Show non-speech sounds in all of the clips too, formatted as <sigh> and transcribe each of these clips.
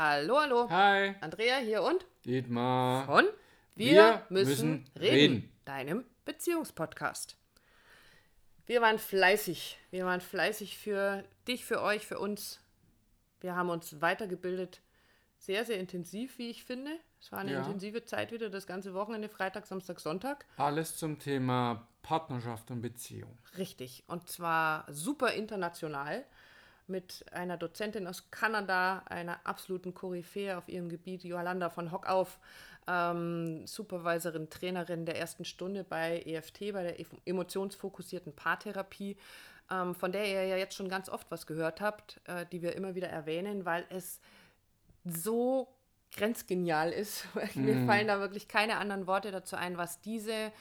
Hallo, hallo. Hi, Andrea hier und Dietmar. von Wir müssen reden. deinem Beziehungspodcast. Wir waren fleißig. Wir waren fleißig für dich, für euch, für uns. Wir haben uns weitergebildet. Sehr, sehr intensiv, wie ich finde. Es war eine Ja. intensive Zeit wieder, das ganze Wochenende, Freitag, Samstag, Sonntag. Alles zum Thema Partnerschaft und Beziehung. Richtig. Und zwar super international mit einer Dozentin aus Kanada, einer absoluten Koryphäe auf ihrem Gebiet, Jolanda von Hockauf, ähm, Supervisorin, Trainerin der ersten Stunde bei EFT, bei der em- emotionsfokussierten Paartherapie, ähm, von der ihr ja jetzt schon ganz oft was gehört habt, äh, die wir immer wieder erwähnen, weil es so grenzgenial ist. <laughs> Mir fallen da wirklich keine anderen Worte dazu ein, was diese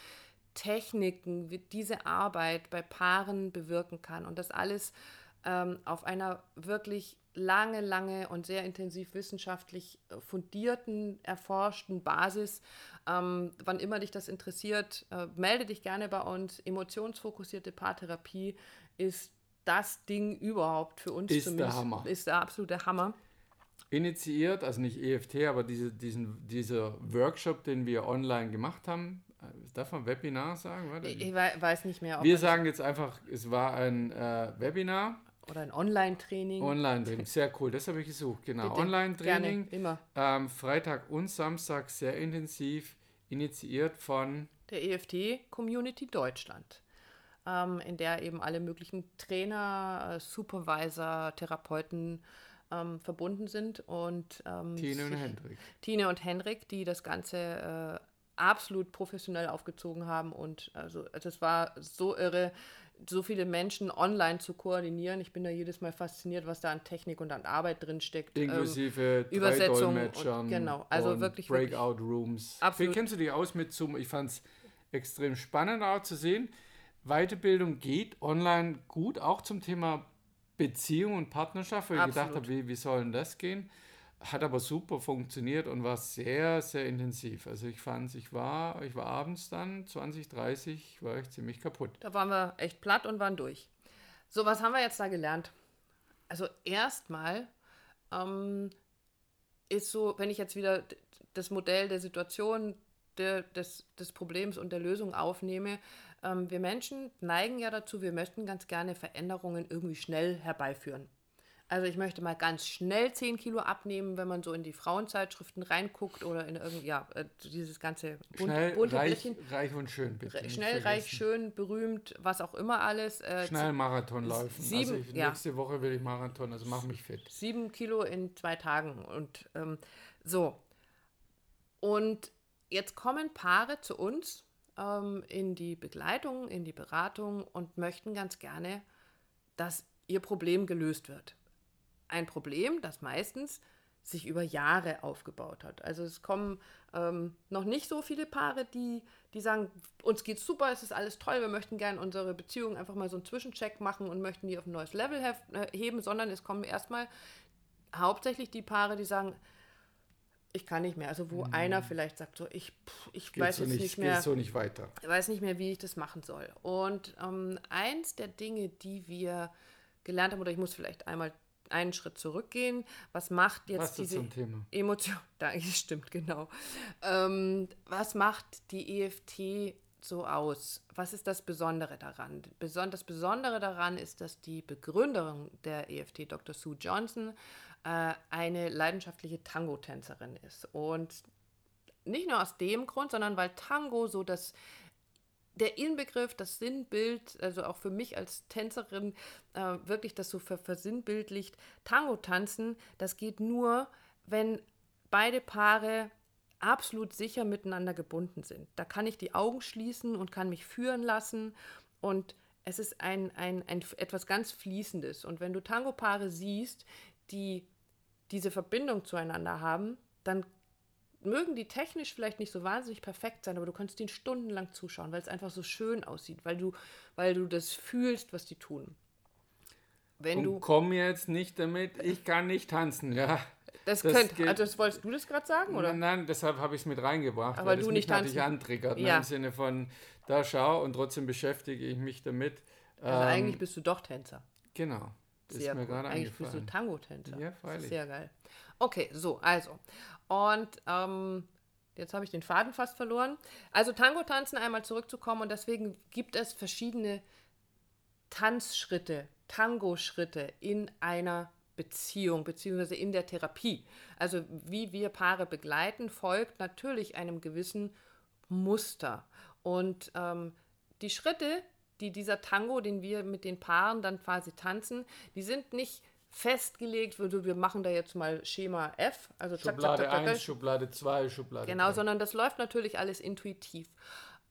Techniken, diese Arbeit bei Paaren bewirken kann. Und das alles ähm, auf einer wirklich lange, lange und sehr intensiv wissenschaftlich äh, fundierten, erforschten Basis. Ähm, wann immer dich das interessiert, äh, melde dich gerne bei uns. Emotionsfokussierte Paartherapie ist das Ding überhaupt für uns Ist der zumindest. Hammer. Ist der absolute Hammer. Initiiert, also nicht EFT, aber diese, diesen, dieser Workshop, den wir online gemacht haben, äh, darf man Webinar sagen? Warte, Ich, ich wei- weiß nicht mehr, ob wir sagen jetzt einfach, es war ein äh, Webinar, oder ein Online-Training. Online-Training, sehr cool, das habe ich gesucht, genau, Online-Training, immer. ähm, Freitag und Samstag sehr intensiv, initiiert von der EFT Community Deutschland, ähm, in der eben alle möglichen Trainer, äh, Supervisor, Therapeuten ähm, verbunden sind und ähm, Tine und Hendrik. Tine und Henrik, die das Ganze äh, absolut professionell aufgezogen haben und also es war so irre, so viele Menschen online zu koordinieren. Ich bin da jedes Mal fasziniert, was da an Technik und an Arbeit drin steckt. Ähm, Inklusive drei Übersetzung und- Dolmetschern genau, also und wirklich, wirklich- Breakout Rooms. Absolut. Wie kennst du dich aus mit Zoom? Ich fand es extrem spannend auch zu sehen. Weiterbildung geht online gut, auch zum Thema Beziehung und Partnerschaft, weil ich gedacht habe, wie, wie soll denn das gehen? Hat aber super funktioniert und war sehr, sehr intensiv. Also ich fand, ich war, ich war abends dann, 20, 30, war ich ziemlich kaputt. Da waren wir echt platt und waren durch. So, was haben wir jetzt da gelernt? Also erstmal ähm, ist so, wenn ich jetzt wieder das Modell der Situation, der, des, des Problems und der Lösung aufnehme, ähm, wir Menschen neigen ja dazu, wir möchten ganz gerne Veränderungen irgendwie schnell herbeiführen. Also ich möchte mal ganz schnell 10 Kilo abnehmen, wenn man so in die Frauenzeitschriften reinguckt oder in irgendwie, ja, äh, dieses ganze bunt, Schnell, bunte reich, Blättchen. reich und schön, bitte. Schnell, reich, schön, berühmt, was auch immer alles. Äh, Schnell Marathon laufen. sieben- also ich, ja. nächste Woche will ich Marathon, also mach mich fit. Sieben Kilo in zwei Tagen. Und ähm, so. Und jetzt kommen Paare zu uns ähm, in die Begleitung, in die Beratung und möchten ganz gerne, dass ihr Problem gelöst wird. Ein Problem, das meistens sich über Jahre aufgebaut hat. Also es kommen ähm, noch nicht so viele Paare, die, die sagen, uns geht's super, es ist alles toll, wir möchten gerne unsere Beziehung einfach mal so einen Zwischencheck machen und möchten die auf ein neues Level äh, heben, sondern es kommen erstmal hauptsächlich die Paare, die sagen, ich kann nicht mehr. Also wo einer vielleicht sagt, so ich, pff, ich Mhm. Geht weiß so jetzt nicht, nicht mehr, so nicht weiter. ich weiß nicht mehr, wie ich das machen soll. Und ähm, eins der Dinge, die wir gelernt haben, oder ich muss vielleicht einmal einen Schritt zurückgehen, was macht jetzt Was ist diese? Emotion, <laughs> da <laughs> stimmt, genau. Ähm, was macht die EFT so aus? Was ist das Besondere daran? Das Besondere daran ist, dass die Begründerin der EFT, Dr. Sue Johnson, äh, eine leidenschaftliche Tango-Tänzerin ist. Und nicht nur aus dem Grund, sondern weil Tango so das der Inbegriff, das Sinnbild, also auch für mich als Tänzerin, äh, wirklich das so ver versinnbildlicht. Tango tanzen, das geht nur, wenn beide Paare absolut sicher miteinander gebunden sind. Da kann ich die Augen schließen und kann mich führen lassen und es ist ein, ein, ein etwas ganz Fließendes. Und wenn du Tango-Paare siehst, die diese Verbindung zueinander haben, dann mögen die technisch vielleicht nicht so wahnsinnig perfekt sein, aber du kannst ihnen stundenlang zuschauen, weil es einfach so schön aussieht, weil du, weil du das fühlst, was die tun. Wenn Und du komm jetzt nicht damit, ich kann nicht tanzen, ja. das, das könnt, geht- also das wolltest du das gerade sagen oder? Nein, nein, deshalb habe ich es mit reingebracht, Aber weil du das nicht mich natürlich tanzen. antriggert, Ja. ne, im Sinne von, da schau und trotzdem beschäftige ich mich damit. Also Ähm, eigentlich bist du doch Tänzer. Genau. Sehr mir gut. gerade Eigentlich bist du. Tango-Tänzer. Ja, freilich. Sehr geil. Okay, so, also. Und ähm, jetzt habe ich den Faden fast verloren. Also Tango-Tanzen einmal zurückzukommen und deswegen gibt es verschiedene Tanzschritte, Tango-Schritte in einer Beziehung beziehungsweise in der Therapie. Also wie wir Paare begleiten, folgt natürlich einem gewissen Muster. Und ähm, die Schritte, die dieser Tango, den wir mit den Paaren dann quasi tanzen, die sind nicht festgelegt, also wir machen da jetzt mal Schema F, also zack, Schublade zack, zack, 1, Schublade 2, Schublade Genau, 3. sondern das läuft natürlich alles intuitiv.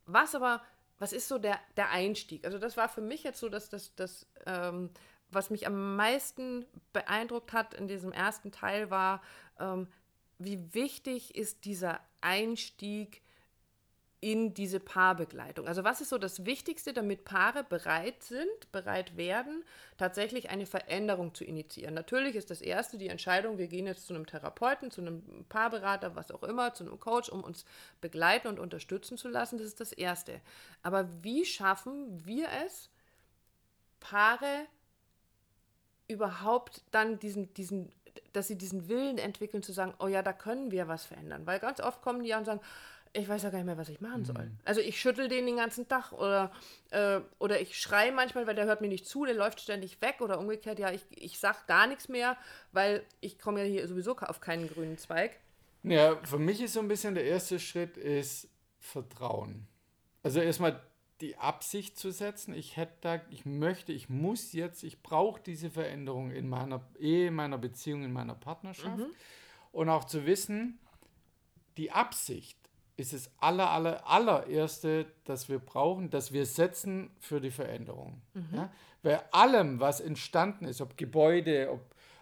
Was aber, was ist so der, der Einstieg? Also das war für mich jetzt so, dass das, das ähm, was mich am meisten beeindruckt hat in diesem ersten Teil war, ähm, wie wichtig ist dieser Einstieg in diese Paarbegleitung. Also was ist so das Wichtigste, damit Paare bereit sind, bereit werden, tatsächlich eine Veränderung zu initiieren. Natürlich ist das Erste die Entscheidung, wir gehen jetzt zu einem Therapeuten, zu einem Paarberater, was auch immer, zu einem Coach, um uns begleiten und unterstützen zu lassen. Das ist das Erste. Aber wie schaffen wir es, Paare überhaupt dann diesen, diesen, dass sie diesen Willen entwickeln zu sagen, oh ja, da können wir was verändern. Weil ganz oft kommen die an und sagen, ich weiß ja gar nicht mehr, was ich machen soll. Also ich schüttel den den ganzen Tag oder, äh, oder ich schreie manchmal, weil der hört mir nicht zu, der läuft ständig weg oder umgekehrt, ja, ich, ich sag gar nichts mehr, weil ich komme ja hier sowieso auf keinen grünen Zweig. Ja, für mich ist so ein bisschen der erste Schritt ist Vertrauen. Also erstmal die Absicht zu setzen, ich hätte da, ich möchte, ich muss jetzt, ich brauche diese Veränderung in meiner Ehe, in meiner Beziehung, in meiner Partnerschaft. Und auch zu wissen, die Absicht ist das aller, aller, allererste, das wir brauchen, dass wir setzen für die Veränderung. Ja? Bei allem, was entstanden ist, ob Gebäude, ob,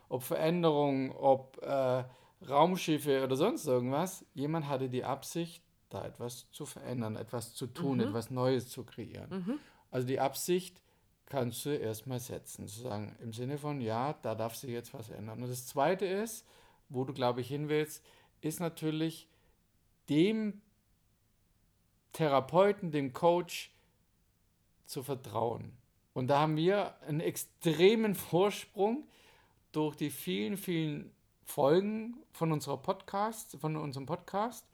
ob Veränderung, ob äh, Raumschiffe oder sonst irgendwas, jemand hatte die Absicht, da etwas zu verändern, etwas zu tun, etwas Neues zu kreieren. Also die Absicht kannst du erstmal setzen, zu sagen, im Sinne von, ja, da darf sich jetzt was ändern. Und das Zweite ist, wo du, glaube ich, hin willst, ist natürlich dem Therapeuten, dem Coach zu vertrauen. Und da haben wir einen extremen Vorsprung durch die vielen, vielen Folgen von unserer Podcast, von unserem Podcast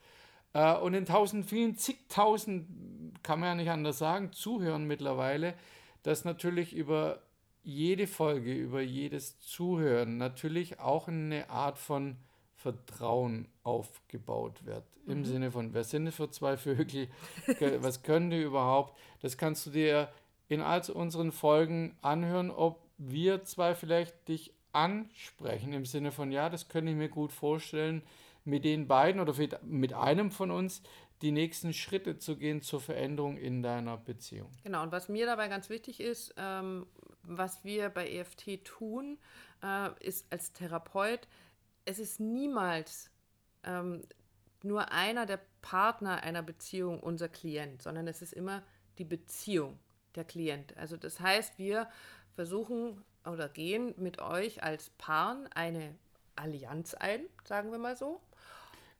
äh, und den tausend, vielen, zigtausend, kann man ja nicht anders sagen, Zuhören mittlerweile, dass natürlich über jede Folge, über jedes Zuhören natürlich auch eine Art von Vertrauen aufgebaut wird. Im Sinne von, wer sind für zwei Vögel? <laughs> Ge- Was können die überhaupt? Das kannst du dir in all unseren Folgen anhören, ob wir zwei vielleicht dich ansprechen. Im Sinne von, ja, das könnte ich mir gut vorstellen, mit den beiden oder mit einem von uns die nächsten Schritte zu gehen zur Veränderung in deiner Beziehung. Genau, und was mir dabei ganz wichtig ist, ähm, was wir bei EFT tun, äh, ist als Therapeut, es ist niemals ähm, nur einer der Partner einer Beziehung unser Klient, sondern es ist immer die Beziehung der Klient. Also das heißt, wir versuchen oder gehen mit euch als Paaren eine Allianz ein, sagen wir mal so.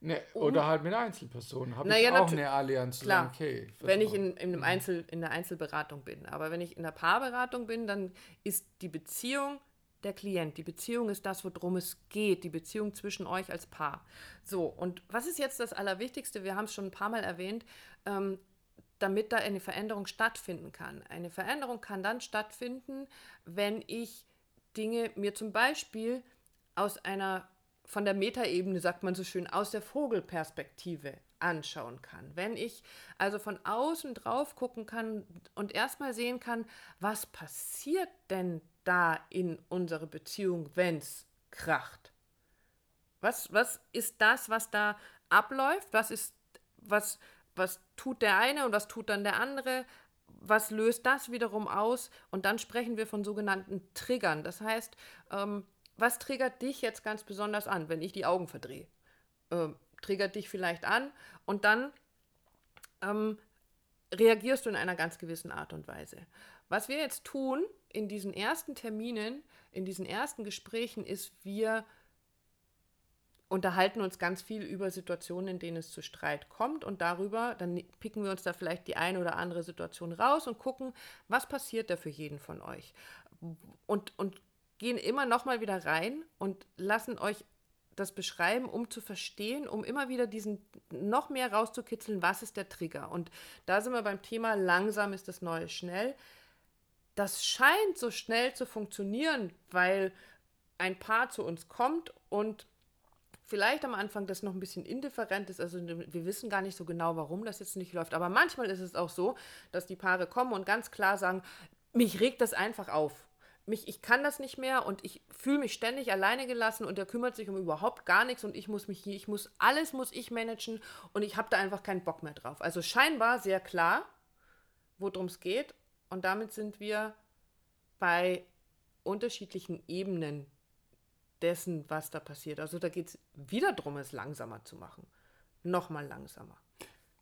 Ne, oder halt mit Einzelpersonen. Habe ich auch natu- eine Allianz. Klar, okay, wenn ich in, in, einem Einzel, in der Einzelberatung bin. Aber wenn ich in der Paarberatung bin, dann ist die Beziehung der Klient. Die Beziehung ist das, worum es geht. Die Beziehung zwischen euch als Paar. So, und was ist jetzt das Allerwichtigste? Wir haben es schon ein paar Mal erwähnt. Ähm, damit da eine Veränderung stattfinden kann. Eine Veränderung kann dann stattfinden, wenn ich Dinge mir zum Beispiel aus einer, von der Metaebene, sagt man so schön, aus der Vogelperspektive anschauen kann. Wenn ich also von außen drauf gucken kann und erstmal sehen kann, was passiert denn da in unserer Beziehung, wenn es kracht? Was, was ist das, was da abläuft? Was ist, was, was tut der eine und was tut dann der andere? Was löst das wiederum aus? Und dann sprechen wir von sogenannten Triggern. Das heißt, ähm, was triggert dich jetzt ganz besonders an, wenn ich die Augen verdrehe? Ähm, triggert dich vielleicht an und dann ähm, reagierst du in einer ganz gewissen Art und Weise. Was wir jetzt tun in diesen ersten Terminen, in diesen ersten Gesprächen, ist, wir unterhalten uns ganz viel über Situationen, in denen es zu Streit kommt und darüber, dann picken wir uns da vielleicht die eine oder andere Situation raus und gucken, was passiert da für jeden von euch. Und, und gehen immer noch mal wieder rein und lassen euch das beschreiben, um zu verstehen, um immer wieder diesen noch mehr rauszukitzeln, was ist der Trigger. Und da sind wir beim Thema langsam ist das neue schnell. Das scheint so schnell zu funktionieren, weil ein Paar zu uns kommt und vielleicht am Anfang das noch ein bisschen indifferent ist. Also wir wissen gar nicht so genau, warum das jetzt nicht läuft. Aber manchmal ist es auch so, dass die Paare kommen und ganz klar sagen, mich regt das einfach auf mich, ich kann das nicht mehr und ich fühle mich ständig alleine gelassen und der kümmert sich um überhaupt gar nichts und ich muss mich hier, ich muss, alles muss ich managen und ich habe da einfach keinen Bock mehr drauf. Also scheinbar sehr klar, worum es geht und damit sind wir bei unterschiedlichen Ebenen dessen, was da passiert. Also da geht es wieder darum, es langsamer zu machen. Nochmal langsamer.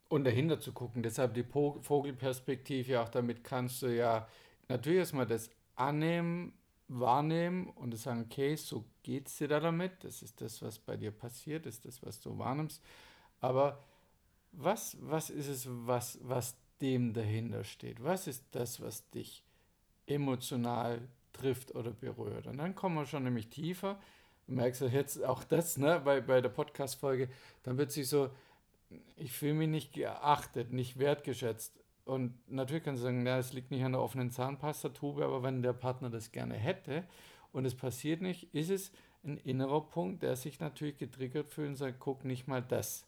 Und dahinter zu gucken, deshalb die Vogelperspektive, auch damit kannst du ja natürlich erstmal das annehmen, wahrnehmen und sagen, okay, so geht es dir da damit, das ist das, was bei dir passiert, ist das, was du wahrnimmst. Aber was, was ist es, was, was dem dahinter steht? Was ist das, was dich emotional trifft oder berührt? Und dann kommen wir schon nämlich tiefer. Du merkst ja jetzt auch das, ne, bei, bei der Podcast-Folge, dann wird sich so, ich fühle mich nicht geachtet, nicht wertgeschätzt. Und natürlich kann sie sagen, na, es liegt nicht an der offenen Zahnpastatube, aber wenn der Partner das gerne hätte und es passiert nicht, ist es ein innerer Punkt, der sich natürlich getriggert fühlt und sagt, guck, nicht mal das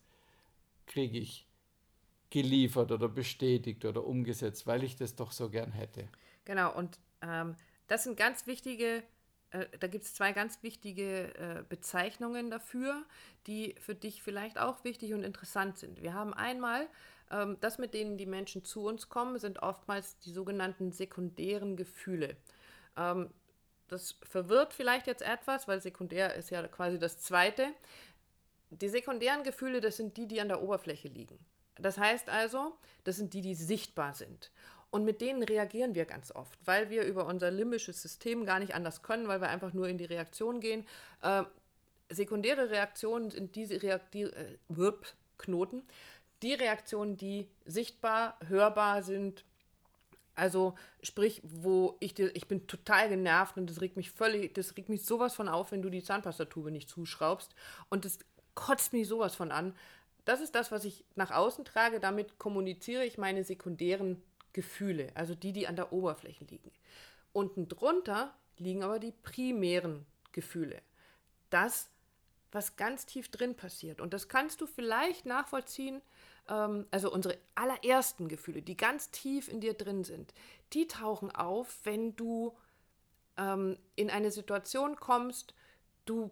kriege ich geliefert oder bestätigt oder umgesetzt, weil ich das doch so gern hätte. Genau, und ähm, das sind ganz wichtige, äh, da gibt es zwei ganz wichtige äh, Bezeichnungen dafür, die für dich vielleicht auch wichtig und interessant sind. Wir haben einmal ähm, das, mit denen die Menschen zu uns kommen, sind oftmals die sogenannten sekundären Gefühle. Ähm, das verwirrt vielleicht jetzt etwas, weil sekundär ist ja quasi das Zweite. Die sekundären Gefühle, das sind die, die an der Oberfläche liegen. Das heißt also, das sind die, die sichtbar sind. Und mit denen reagieren wir ganz oft, weil wir über unser limbisches System gar nicht anders können, weil wir einfach nur in die Reaktion gehen. Äh, sekundäre Reaktionen sind diese Reakt die, äh, Knoten, die Reaktionen, die sichtbar, hörbar sind. Also sprich, wo ich dir, ich bin total genervt und das regt mich völlig, das regt mich sowas von auf, wenn du die Zahnpastatube nicht zuschraubst und das kotzt mich sowas von an. Das ist das, was ich nach außen trage. Damit kommuniziere ich meine sekundären Gefühle, also die, die an der Oberfläche liegen. Unten drunter liegen aber die primären Gefühle. Das, was ganz tief drin passiert. Und das kannst du vielleicht nachvollziehen, ähm, also unsere allerersten Gefühle, die ganz tief in dir drin sind, die tauchen auf, wenn du ähm, in eine Situation kommst, du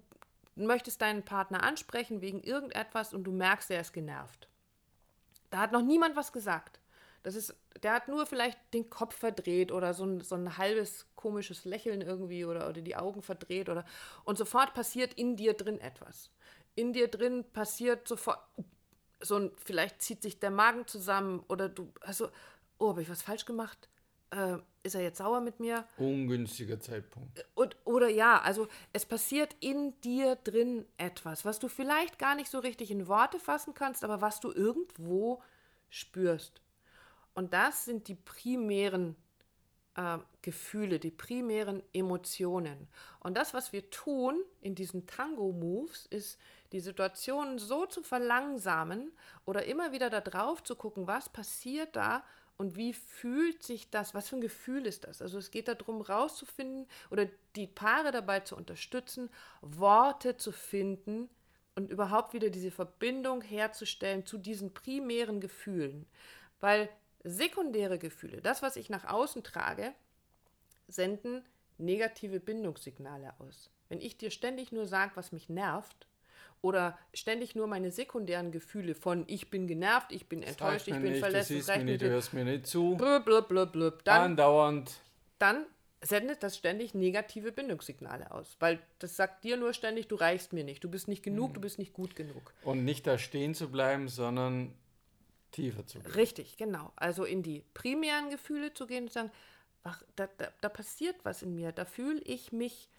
möchtest deinen Partner ansprechen wegen irgendetwas und du merkst, er ist genervt. Da hat noch niemand was gesagt. Das ist, der hat nur vielleicht den Kopf verdreht oder so ein, so ein halbes komisches Lächeln irgendwie oder, oder die Augen verdreht oder und sofort passiert in dir drin etwas. In dir drin passiert sofort, so ein, vielleicht zieht sich der Magen zusammen oder du, also, oh, habe ich was falsch gemacht? Äh, ist er jetzt sauer mit mir? Ungünstiger Zeitpunkt. Und, oder ja, also es passiert in dir drin etwas, was du vielleicht gar nicht so richtig in Worte fassen kannst, aber was du irgendwo spürst. Und das sind die primären äh, Gefühle, die primären Emotionen. Und das, was wir tun in diesen Tango-Moves, ist, die Situation so zu verlangsamen oder immer wieder da drauf zu gucken, was passiert da und wie fühlt sich das, was für ein Gefühl ist das? Also es geht darum, rauszufinden oder die Paare dabei zu unterstützen, Worte zu finden und überhaupt wieder diese Verbindung herzustellen zu diesen primären Gefühlen. Weil sekundäre Gefühle, das, was ich nach außen trage, senden negative Bindungssignale aus. Wenn ich dir ständig nur sage, was mich nervt, oder ständig nur meine sekundären Gefühle von ich bin genervt, ich bin enttäuscht, ich bin nicht, verletzt, du, siehst mir nicht, du hörst mir nicht zu, blub, blub, blub, blub, dann, andauernd, dann sendet das ständig negative Bindungssignale aus, weil das sagt dir nur ständig, du reichst mir nicht, du bist nicht genug, mhm. du bist nicht gut genug. Und nicht da stehen zu bleiben, sondern tiefer zu gehen. Richtig, genau. Also in die primären Gefühle zu gehen und sagen, ach, da, da, da passiert was in mir, da fühle ich mich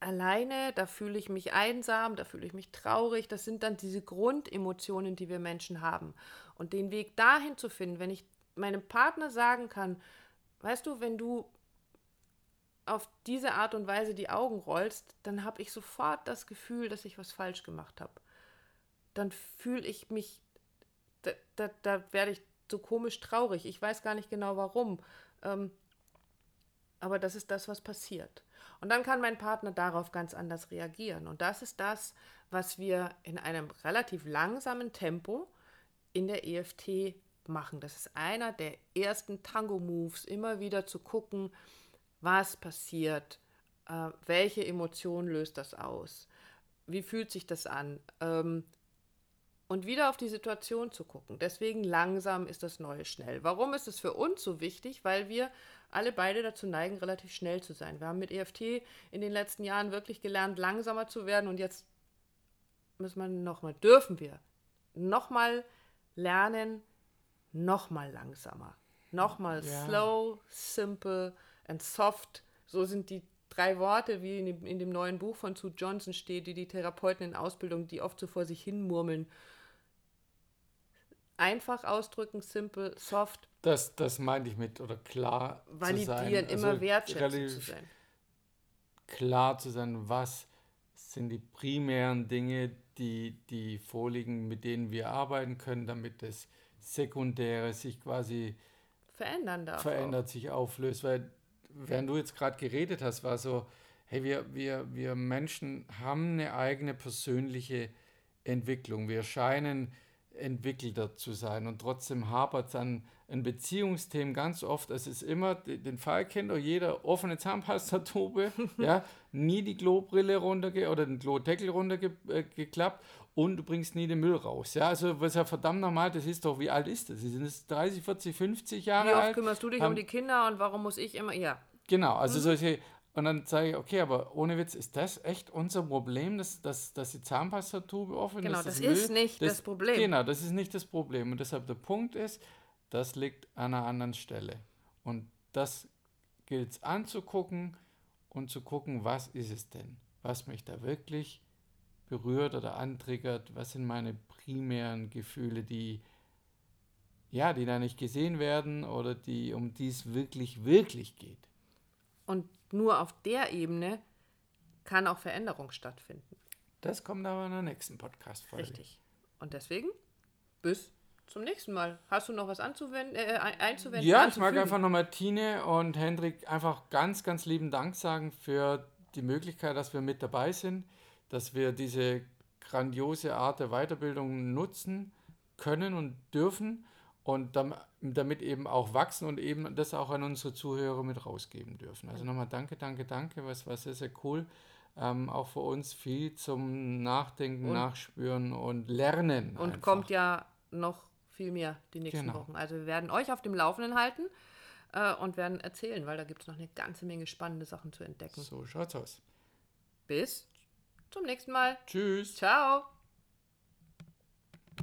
alleine, da fühle ich mich einsam, da fühle ich mich traurig. Das sind dann diese Grundemotionen, die wir Menschen haben. Und den Weg dahin zu finden, wenn ich meinem Partner sagen kann, weißt du, wenn du auf diese Art und Weise die Augen rollst, dann habe ich sofort das Gefühl, dass ich was falsch gemacht habe. Dann fühle ich mich, da, da, werde ich so komisch traurig. Ich weiß gar nicht genau warum. Ähm, aber das ist das, was passiert. Und dann kann mein Partner darauf ganz anders reagieren. Und das ist das, was wir in einem relativ langsamen Tempo in der EFT machen. Das ist einer der ersten Tango-Moves, immer wieder zu gucken, was passiert, äh, welche Emotion löst das aus, wie fühlt sich das an ähm, und wieder auf die Situation zu gucken. Deswegen langsam ist das Neue schnell. Warum ist es für uns so wichtig? Weil wir alle beide dazu neigen, relativ schnell zu sein. Wir haben mit EFT in den letzten Jahren wirklich gelernt, langsamer zu werden und jetzt müssen wir nochmal, dürfen wir nochmal lernen, nochmal langsamer. Nochmal ja. slow, simple and soft. So sind die drei Worte, wie in dem, in dem neuen Buch von Sue Johnson steht, die die Therapeuten in Ausbildung, die oft so vor sich hin murmeln. Einfach ausdrücken, simple, soft. Das, das meinte ich mit, oder klar Validieren, zu sein. immer also wertschätzend zu sein. Klar zu sein, was sind die primären Dinge, die, die vorliegen, mit denen wir arbeiten können, damit das Sekundäre sich quasi verändern darf. Verändert, auch. sich auflöst. Weil, während du jetzt gerade geredet hast, war so, hey, wir, wir, wir Menschen haben eine eigene persönliche Entwicklung. Wir scheinen entwickelter zu sein und trotzdem hapert es an in Beziehungsthemen ganz oft, es ist immer, den Fall kennt doch jeder, offene Zahnpastatube, <laughs> ja, nie die Klobrille runterge oder den Klodeckel runtergeklappt äh, und du bringst nie den Müll raus. Ja, also was ja verdammt normal, das ist doch, wie alt ist das? Sie sind jetzt 30, 40, 50 Jahre alt. Wie oft alt, kümmerst du dich haben, um die Kinder und warum muss ich immer, ja. Genau, also mhm. solche, und dann sage ich, okay, aber ohne Witz, ist das echt unser Problem, dass, dass, dass die Zahnpastatube offen genau, ist? Genau, das, das ist nicht das, das, Problem. Genau, das ist nicht das Problem. Und deshalb der Punkt ist, das liegt an einer anderen Stelle. Und das gilt es anzugucken und zu gucken, was ist es denn, was mich da wirklich berührt oder antriggert, was sind meine primären Gefühle, die ja, die da nicht gesehen werden oder die um die es wirklich wirklich geht. Und nur auf der Ebene kann auch Veränderung stattfinden. Das kommt aber in der nächsten Podcast-Folge. Richtig. Und deswegen bis zum nächsten Mal. Hast du noch was anzuwenden, äh, einzuwenden? Ja, ich mag einfach nochmal Tine und Hendrik einfach ganz, ganz lieben Dank sagen für die Möglichkeit, dass wir mit dabei sind, dass wir diese grandiose Art der Weiterbildung nutzen können und dürfen und damit eben auch wachsen und eben das auch an unsere Zuhörer mit rausgeben dürfen. Also nochmal danke, danke, danke, was war sehr, sehr cool. Ähm, auch für uns viel zum Nachdenken, und, Nachspüren und Lernen. Und einfach. kommt ja noch viel mehr die nächsten genau. Wochen. Also wir werden euch auf dem Laufenden halten äh, und werden erzählen, weil da gibt es noch eine ganze Menge spannende Sachen zu entdecken. So schaut's aus. Bis zum nächsten Mal. Tschüss. Ciao.